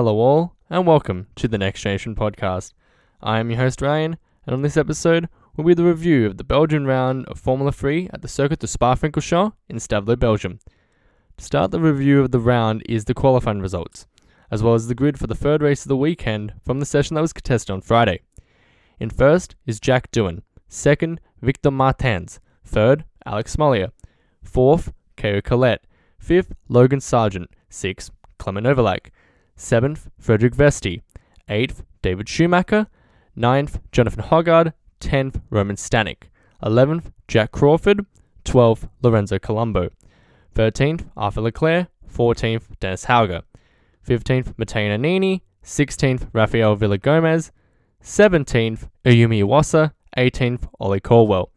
Hello, all, and welcome to the Next Generation podcast. I am your host, Ryan, and on this episode will be the review of the Belgian round of Formula 3 at the Circuit de Spa Francorchamps in Stavelot, Belgium. To start the review of the round is the qualifying results, as well as the grid for the third race of the weekend from the session that was contested on Friday. In first is Jack Doohan, second, Victor Martins, third, Alex Smolyar, fourth, Caio Collet, fifth, Logan Sargeant, sixth, Clement Novalak. 7th, Frederik Vesti, 8th, David Schumacher, 9th, Jonathan Hoggard, 10th, Roman Stanek, 11th, Jak Crawford, 12th, Lorenzo Colombo, 13th, Arthur Leclerc, 14th, Dennis Hauger, 15th, Matteo Nannini, 16th, Rafael Villagomez, 17th, Ayumu Iwasa, 18th, Olli Caldwell,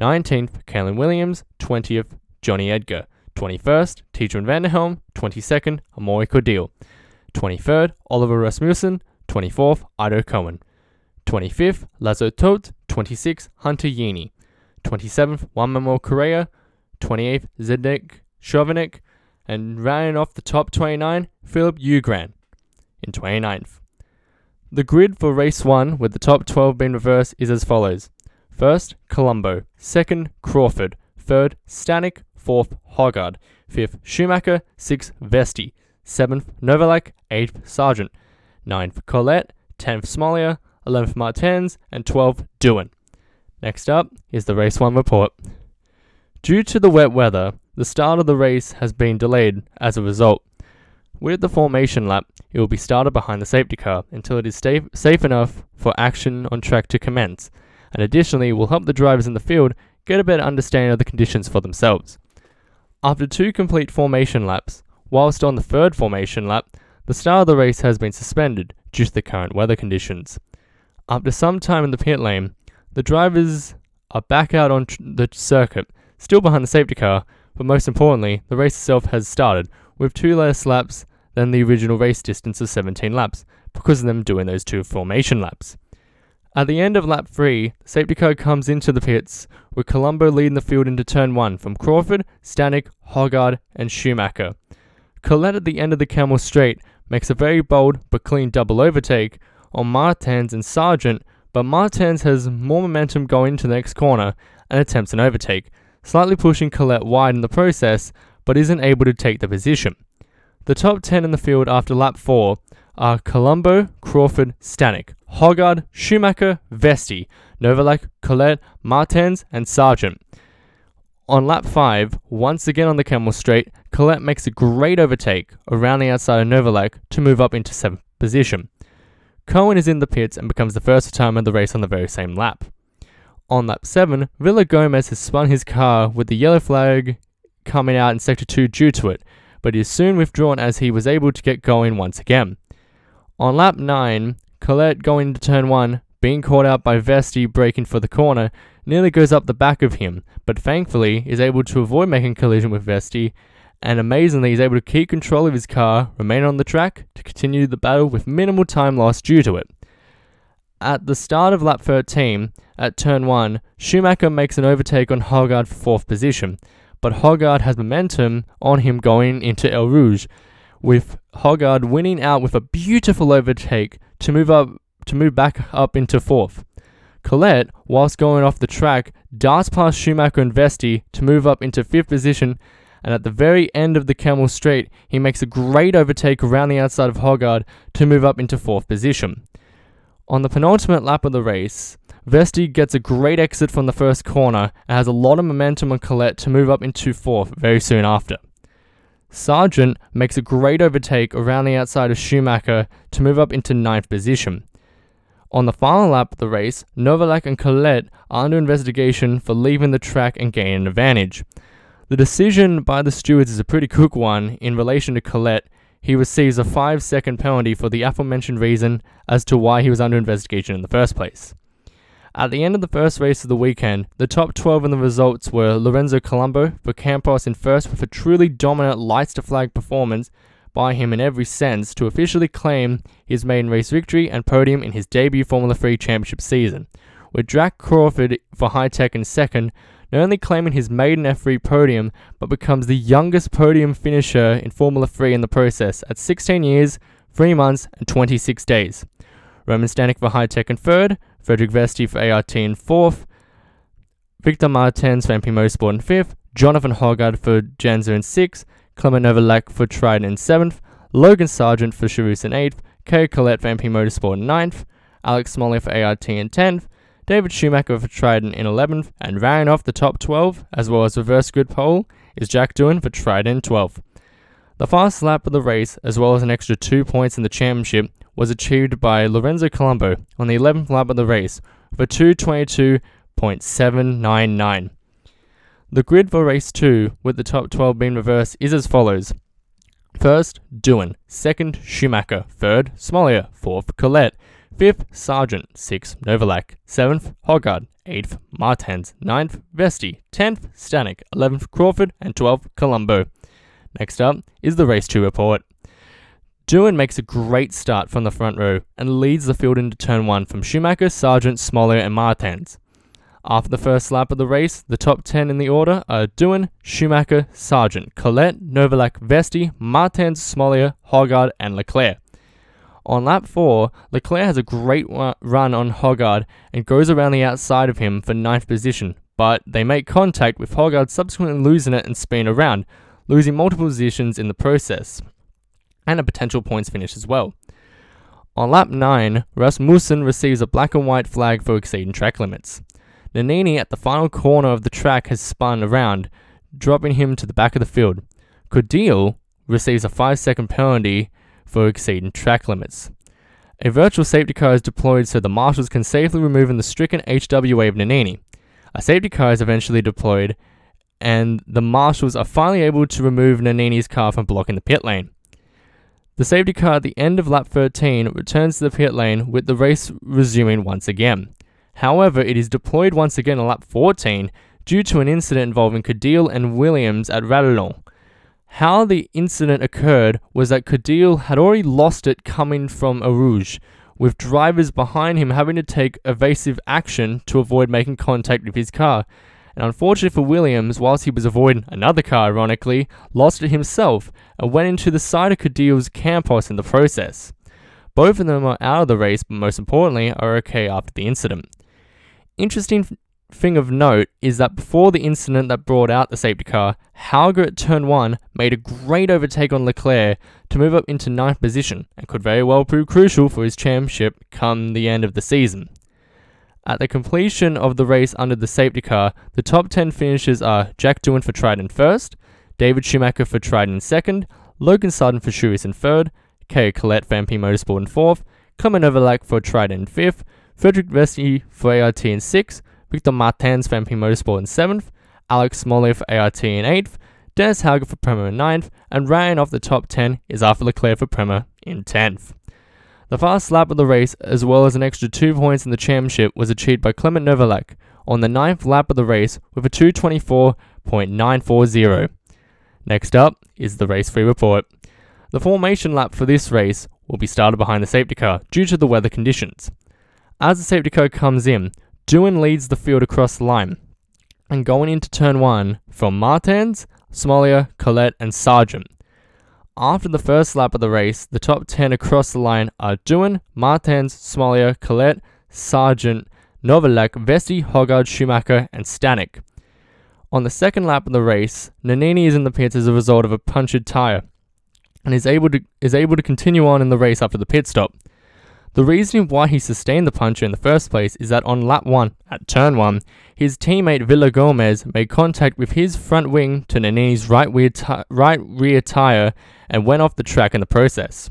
19th, Calan Williams, 20th, Jonny Edgar, 21st, Tijmen van der Helm, 22nd, Amaury Cordeel. 23rd, Oliver Rasmussen, 24th, Ido Cohen, 25th, Laszlo Toth, 26th, Hunter Yeany, 27th, Juan Manuel Correa, 28th, Zdenek Chovanec, and rounding off the top 29, Filip Ugran in 29th. The grid for race 1 with the top 12 being reversed is as follows. First, Colombo. Second, Crawford. Third, Stanek. Fourth, Hoggard. Fifth, Schumacher. Sixth, Vesti. Seventh, Novalak. Eighth, Sargeant. Ninth, Collet. Tenth, Smolyar. Eleventh, Martins, And twelfth, Doohan. Next up is the race 1 report. Due to the wet weather, the start of the race has been delayed as a result. With the formation lap, it will be started behind the safety car until it is safe, safe enough for action on track to commence, and additionally will help the drivers in the field get a better understanding of the conditions for themselves. After two complete formation laps, whilst on the third formation lap, the start of the race has been suspended due to the current weather conditions. After some time in the pit lane, the drivers are back out on tr- the circuit, still behind the safety car, but most importantly, the race itself has started with two less laps than the original race distance of 17 laps, because of them doing those two formation laps. At the end of lap 3, the safety car comes into the pits, with Colombo leading the field into turn 1 from Crawford, Stanek, Hoggard, and Schumacher. Collet at the end of the Kemmel Straight makes a very bold but clean double overtake on Martins and Sargeant, but Martins has more momentum going into the next corner and attempts an overtake, slightly pushing Collet wide in the process, but isn't able to take the position. The top 10 in the field after lap 4 are Colombo, Crawford, Stanek, Hoggard, Schumacher, Vesti, Novalak, Collet, Martins, and Sargeant. On lap 5, once again on the Kemmel Straight, Collet makes a great overtake around the outside of Novalak to move up into 7th position. Cohen is in the pits and becomes the first to time in the race on the very same lap. On lap 7, Villagomez has spun his car with the yellow flag coming out in sector 2 due to it, but he is soon withdrawn as he was able to get going once again. On lap 9, Collet going into turn 1, being caught out by Vesti braking for the corner, nearly goes up the back of him, but thankfully is able to avoid making collision with Vesti, and amazingly is able to keep control of his car, remain on the track, to continue the battle with minimal time lost due to it. At the start of lap 13, at turn 1, Schumacher makes an overtake on Hoggard for 4th position, but Hoggard has momentum on him going into Eau Rouge, with Hoggard winning out with a beautiful overtake to move up to move back up into fourth. Collet, whilst going off the track, darts past Schumacher and Vesti to move up into fifth position, and at the very end of the Kemmel Straight, he makes a great overtake around the outside of Hoggard to move up into fourth position. On the penultimate lap of the race, Vesti gets a great exit from the first corner and has a lot of momentum on Collet to move up into fourth very soon after. Sargeant makes a great overtake around the outside of Schumacher to move up into ninth position. On the final lap of the race, Novalak and Collet are under investigation for leaving the track and gaining an advantage. The decision by the stewards is a pretty quick one in relation to Collet. He receives a 5 second penalty for the aforementioned reason as to why he was under investigation in the first place. At the end of the first race of the weekend, the top 12 in the results were Lorenzo Colombo for Campos in first with a truly dominant lights to flag performance by him in every sense to officially claim his maiden race victory and podium in his debut Formula 3 championship season, with Jak Crawford for Hitech in second, not only claiming his maiden F3 podium, but becomes the youngest podium finisher in Formula 3 in the process at 16 years, 3 months and 26 days. Roman Stanek for Hitech in third, Frederik Vesti for ART in fourth, Victor Martins for MP Motorsport in fifth, Jonathan Hoggard for Jenzer in sixth, Clement Novalak for Trident in seventh, Logan Sargeant for Charouz in eighth, Caio Collet for MP Motorsport in ninth, Alex Smolyar for ART in tenth, David Schumacher for Trident in 11th, and rounding off the top 12, as well as reverse grid pole, is Jack Doohan for Trident in 12th. The fast lap of the race, as well as an extra two points in the championship, was achieved by Lorenzo Colombo on the 11th lap of the race for 222.799. The grid for race 2, with the top 12 being reversed, is as follows. First, Doohan. Second, Schumacher. Third, Smolyar. Fourth, Collet. Fifth, Sargeant. Sixth, Novalak. Seventh, Hoggard. Eighth, Martins. Ninth, Vesti. Tenth, Stanek. Eleventh, Crawford. And twelfth, Colombo. Next up is the race 2 report. Doohan makes a great start from the front row and leads the field into turn 1 from Schumacher, Sargeant, Smolyar, and Martins. After the first lap of the race, the top 10 in the order are Doohan, Schumacher, Sargeant, Collet, Novalak, Vesti, Martins, Smolyar, Hoggard, and Leclerc. On lap 4, Leclerc has a great run on Hoggard and goes around the outside of him for 9th position, but they make contact with Hoggard subsequently losing it and spinning around, losing multiple positions in the process, and a potential points finish as well. On lap 9, Rasmussen receives a black and white flag for exceeding track limits. Nannini at the final corner of the track has spun around, dropping him to the back of the field. Cordeel receives a 5 second penalty for exceeding track limits. A virtual safety car is deployed so the marshals can safely remove the stricken HWA of Nannini. A safety car is eventually deployed, and the marshals are finally able to remove Nannini's car from blocking the pit lane. The safety car at the end of lap 13 returns to the pit lane with the race resuming once again. However, it is deployed once again on lap 14 due to an incident involving Cordeel and Williams at Raidillon. How the incident occurred was that Cordeel had already lost it coming from Eau Rouge, with drivers behind him having to take evasive action to avoid making contact with his car. And unfortunately for Williams, whilst he was avoiding another car, ironically, lost it himself and went into the side of Cordeel's Campos in the process. Both of them are out of the race, but most importantly, are okay after the incident. Interesting thing of note is that before the incident that brought out the safety car, Hauger at turn 1 made a great overtake on Leclerc to move up into ninth position and could very well prove crucial for his championship come the end of the season. At the completion of the race under the safety car, the top 10 finishers are Jack Doohan for Trident first, David Schumacher for Trident second, Logan Sargeant for Charouz in third, Caio Collet for MP Motorsport in fourth, Clement Novalak for Trident fifth, Frederik Vesti for ART in sixth, Victor Martins for MP Motorsport in 7th, Alex Smolyar for ART in 8th, Dennis Hauger for Prema in 9th, and Ryan off the top 10 is Arthur Leclerc for Prema in 10th. The fast lap of the race, as well as an extra two points in the championship, was achieved by Clement Novalak on the ninth lap of the race with a 224.940. Next up is the race free report. The formation lap for this race will be started behind the safety car due to the weather conditions. As the safety car comes in, Doohan leads the field across the line. And going into turn one from Martins, Smolyar, Collet, and Sargeant. After the first lap of the race, the top 10 across the line are Doohan, Martins, Smolyar, Collet, Sargeant, Novalak, Vesti, Hoggard, Schumacher, and Stanek. On the second lap of the race, Nannini is in the pits as a result of a punctured tyre and is able to is able to continue on in the race after the pit stop. The reason why he sustained the puncher in the first place is that on lap 1, at turn 1, his teammate Villagomez made contact with his front wing to Nannini's right rear, right rear tyre and went off the track in the process.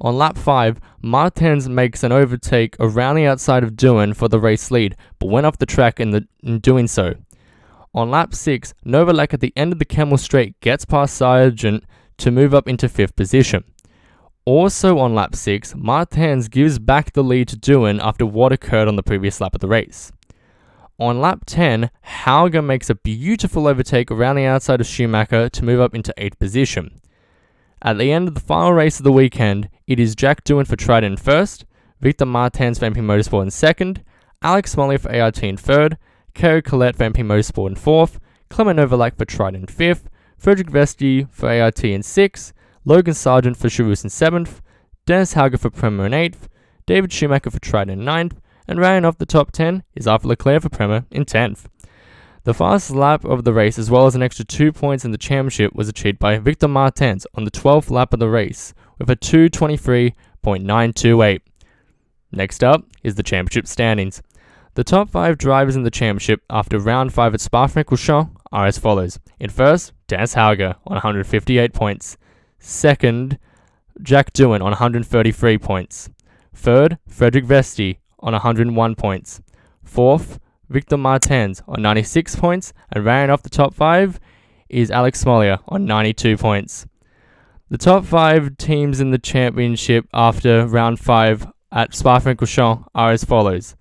On lap 5, Martins makes an overtake around the outside of Doohan for the race lead, but went off the track in, the, in doing so. On lap 6, Novalak at the end of the Kemmel Straight gets past Sargeant to move up into 5th position. Also on lap 6, Martins gives back the lead to Doohan after what occurred on the previous lap of the race. On lap 10, Hauger makes a beautiful overtake around the outside of Schumacher to move up into 8th position. At the end of the final race of the weekend, it is Jack Doohan for Trident first, Victor Martins for MP Motorsport in second, Alex Smolyar for ART in third, Caio Collet for MP Motorsport in fourth, Clement Novalak for Trident fifth, Frederik Vesti for ART in sixth, Logan Sargeant for Charouz in 7th, Dennis Hauger for Prema in 8th, David Schumacher for Trident in 9th, and rounding off the top 10 is Arthur Leclerc for Prema in 10th. The fastest lap of the race, as well as an extra two points in the championship, was achieved by Victor Martins on the 12th lap of the race with a 223.928. Next up is the championship standings. The top five drivers in the championship after round five at Spa-Francorchamps are as follows. In first, Dennis Hauger on 158 points. Second, Jack Doohan on 133 points. Third, Frederik Vesti on 101 points. Fourth, Victor Martins on 96 points. And rounding off the top five is Alex Smolyar on 92 points. The top five teams in the championship after round five at Spa-Francorchamps are as follows.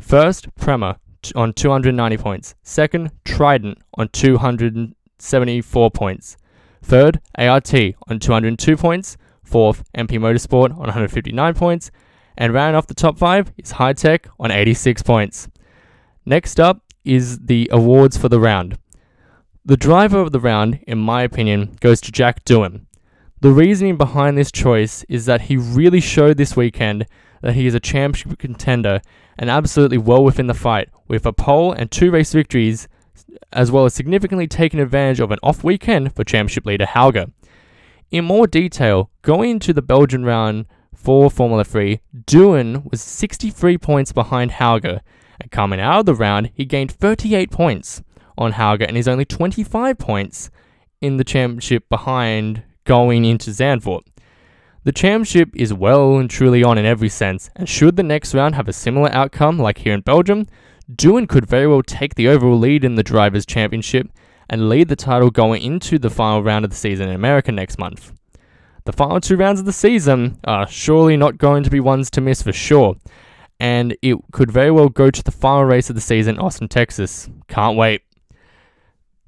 First, Prema on 290 points. Second, Trident on 274 points. Third, ART on 202 points. Fourth, MP Motorsport on 159 points. And rounding off the top five is Hitech on 86 points. Next up is the awards for the round. The driver of the round, in my opinion, goes to Jack Doohan. The reasoning behind this choice is that he really showed this weekend that he is a championship contender and absolutely well within the fight, with a pole and two race victories, as well as significantly taking advantage of an off weekend for championship leader Hauger. In more detail, going into the Belgian round for Formula 3, Doohan was 63 points behind Hauger, and coming out of the round, he gained 38 points on Hauger and is only 25 points in the championship behind going into Zandvoort. The championship is well and truly on in every sense, and should the next round have a similar outcome like here in Belgium, Doohan could very well take the overall lead in the Drivers' Championship and lead the title going into the final round of the season in America next month. The final two rounds of the season are surely not going to be ones to miss for sure, and it could very well go to the final race of the season, in Austin, Texas. Can't wait.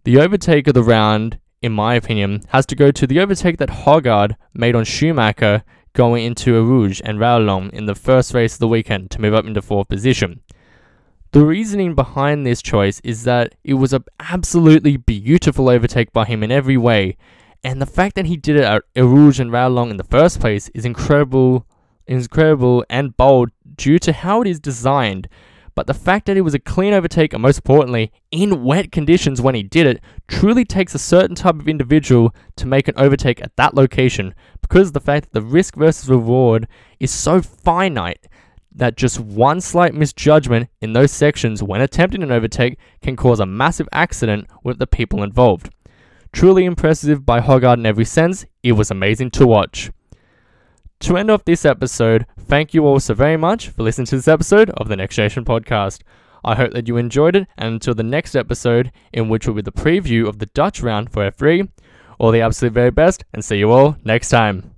The overtake of the round in my opinion, has to go to the overtake that Hoggard made on Schumacher going into Eau and Raidillon in the first race of the weekend to move up into fourth position. The reasoning behind this choice is that it was an absolutely beautiful overtake by him in every way, and the fact that he did it at Eau and in the first place is incredible, incredible and bold due to how it is designed. But the fact that it was a clean overtake, and most importantly, in wet conditions when he did it, truly takes a certain type of individual to make an overtake at that location because the fact that the risk versus reward is so finite that just one slight misjudgment in those sections when attempting an overtake can cause a massive accident with the people involved. Truly impressive by Hoggard in every sense, it was amazing to watch. To end off this episode, thank you all so very much for listening to this episode of the Next Generation Podcast. I hope that you enjoyed it, and until the next episode, in which will be the preview of the Dutch round for F3, all the absolute very best, and see you all next time.